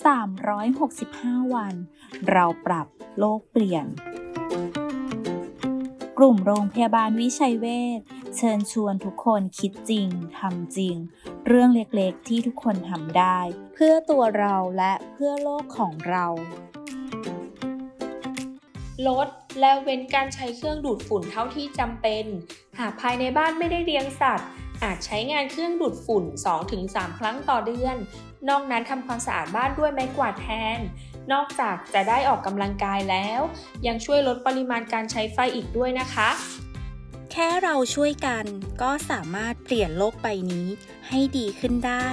365 วัน เราปรับโลกเปลี่ยน กลุ่มโรงพยาบาลวิชัยเวชเชิญชวนทุกคนคิดจริงทำจริง เรื่องเล็กๆที่ทุกคนทำได้ เพื่อตัวเราและเพื่อโลกของเรา ลดและเว้นการใช้เครื่องดูดฝุ่นเท่าที่จำเป็น หากภายในบ้านไม่ได้เลี้ยงสัตว์ อาจใช้งานเครื่องดูดฝุ่น 2-3 ครั้งต่อเดือน นอกนั้นทำความสะอาดบ้านด้วยไม้กวาดแทน นอกจากจะได้ออกกำลังกายแล้ว ยังช่วยลดปริมาณการใช้ไฟอีกด้วยนะคะ แค่เราช่วยกันก็สามารถเปลี่ยนโลกใบนี้ให้ดีขึ้นได้